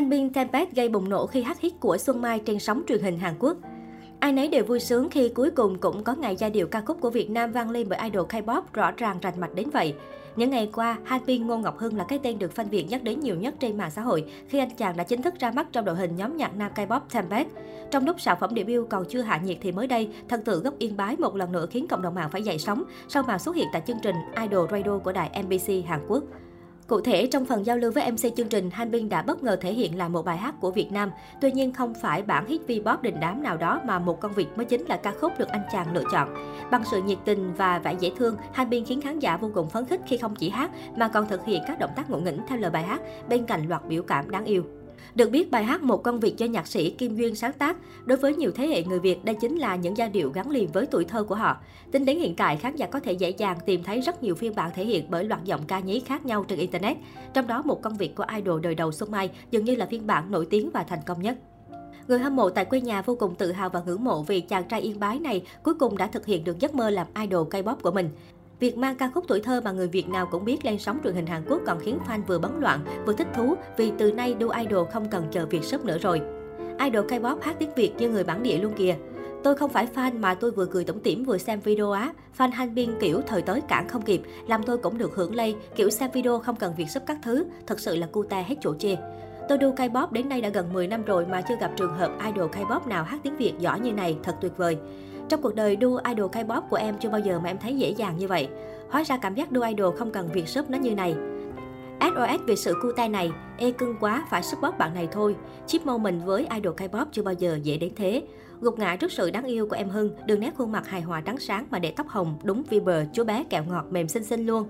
Hanbin Tempest gây bùng nổ khi hát hit của Xuân Mai trên sóng truyền hình Hàn Quốc. Ai nấy đều vui sướng khi cuối cùng cũng có ngày giai điệu ca khúc của Việt Nam vang lên bởi idol K-pop rõ ràng rành mạch đến vậy. Những ngày qua, Hanbin Ngô Ngọc Hưng là cái tên được fan Việt nhắc đến nhiều nhất trên mạng xã hội khi anh chàng đã chính thức ra mắt trong đội hình nhóm nhạc nam K-pop Tempest. Trong lúc sản phẩm debut còn chưa hạ nhiệt thì mới đây, thần tượng gốc Yên Bái một lần nữa khiến cộng đồng mạng phải dậy sóng sau màn xuất hiện tại chương trình Idol Radio của đài MBC Hàn Quốc. Cụ thể, trong phần giao lưu với MC chương trình, Hanbin đã bất ngờ thể hiện lại một bài hát của Việt Nam. Tuy nhiên không phải bản hit V-pop đình đám nào đó mà một con vịt mới chính là ca khúc được anh chàng lựa chọn. Bằng sự nhiệt tình và vẻ dễ thương, Hanbin khiến khán giả vô cùng phấn khích khi không chỉ hát mà còn thực hiện các động tác ngộ nghĩnh theo lời bài hát bên cạnh loạt biểu cảm đáng yêu. Được biết, bài hát Một công việc do nhạc sĩ Kim Duyên sáng tác. Đối với nhiều thế hệ người Việt, đây chính là những giai điệu gắn liền với tuổi thơ của họ. Tính đến hiện tại, khán giả có thể dễ dàng tìm thấy rất nhiều phiên bản thể hiện bởi loạt giọng ca nhí khác nhau trên Internet. Trong đó, Một công việc của idol đời đầu Xuân Mai dường như là phiên bản nổi tiếng và thành công nhất. Người hâm mộ tại quê nhà vô cùng tự hào và ngưỡng mộ vì chàng trai Yên Bái này cuối cùng đã thực hiện được giấc mơ làm idol K-pop của mình. Việc mang ca khúc tuổi thơ mà người Việt nào cũng biết lên sóng truyền hình Hàn Quốc còn khiến fan vừa bấn loạn, vừa thích thú vì từ nay đua idol không cần chờ việc sớm nữa rồi. Idol K-pop hát tiếng Việt như người bản địa luôn kìa. Tôi không phải fan mà tôi vừa cười tủm tỉm vừa xem video á. Fan Hanbin kiểu thời tới cản không kịp, làm tôi cũng được hưởng lây, kiểu xem video không cần việc sắp các thứ, thật sự là cute hết chỗ chê. Tôi đu K-pop đến nay đã gần 10 năm rồi mà chưa gặp trường hợp idol K-pop nào hát tiếng Việt giỏi như này, thật tuyệt vời. Trong cuộc đời đu idol K-pop của em chưa bao giờ mà em thấy dễ dàng như vậy. Hóa ra cảm giác đu idol không cần việc sub nó như này. SOS về sự cute này, ê cưng quá, phải support bạn này thôi. Chip moment với idol K-pop chưa bao giờ dễ đến thế. Gục ngã trước sự đáng yêu của em Hưng, đường nét khuôn mặt hài hòa trắng sáng mà để tóc hồng, đúng Viber, chú bé kẹo ngọt mềm xinh xinh luôn.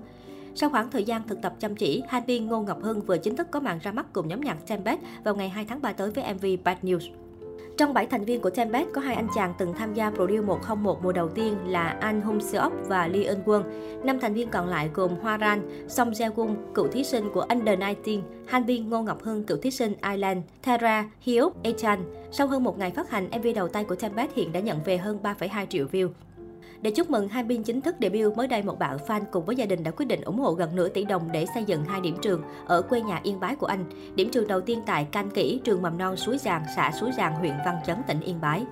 Sau khoảng thời gian thực tập chăm chỉ, hai viên Ngô Ngọc Hưng vừa chính thức có màn ra mắt cùng nhóm nhạc Tempest vào ngày 2 tháng 3 tới với MV Bad News. Trong 7 thành viên của Tempest có hai anh chàng từng tham gia Produce 101 mùa đầu tiên là An Hung Seok và Lee Eun Won. Năm thành viên còn lại gồm Hoa Ran, Song Jae Gung, cựu thí sinh của Under 19, Han Bin Ngô Ngọc Hưng, cựu thí sinh Island, Tara, Hyuk, Echan. Sau hơn một ngày phát hành, MV đầu tay của Tempest hiện đã nhận về hơn 3,2 triệu view. Để chúc mừng hai pin chính thức debut, mới đây một bạn fan cùng với gia đình đã quyết định ủng hộ gần nửa tỷ đồng để xây dựng hai điểm trường ở quê nhà Yên Bái của anh. Điểm trường đầu tiên tại Canh Kỷ, trường mầm non Suối Giàng, xã Suối Giàng, huyện Văn Chấn, tỉnh Yên Bái.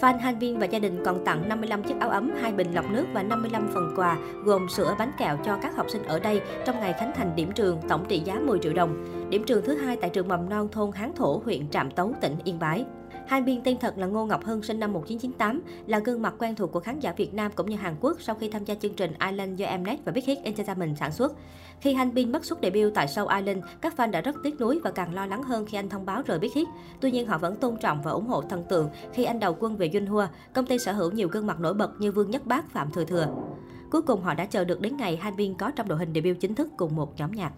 Fan Hanbin và gia đình còn tặng 55 chiếc áo ấm, hai bình lọc nước và 55 phần quà gồm sữa bánh kẹo cho các học sinh ở đây trong ngày khánh thành điểm trường tổng trị giá 10 triệu đồng. Điểm trường thứ hai tại trường mầm non thôn Hán Thổ, huyện Trạm Tấu, tỉnh Yên Bái. Hai biên tên thật là Ngô Ngọc Hưng sinh năm 1998, là gương mặt quen thuộc của khán giả Việt Nam cũng như Hàn Quốc sau khi tham gia chương trình Island do Mnet và Big Hit Entertainment sản xuất. Khi Han Bin mất suất debut tại show Island, các fan đã rất tiếc nuối và càng lo lắng hơn khi anh thông báo rời Big Hit. Tuy nhiên họ vẫn tôn trọng và ủng hộ thần tượng khi anh đầu quân về Junhua, công ty sở hữu nhiều gương mặt nổi bật như Vương Nhất Bác, Phạm Thừa Thừa. Cuối cùng họ đã chờ được đến ngày Han Bin có trong đội hình debut chính thức cùng một nhóm nhạc.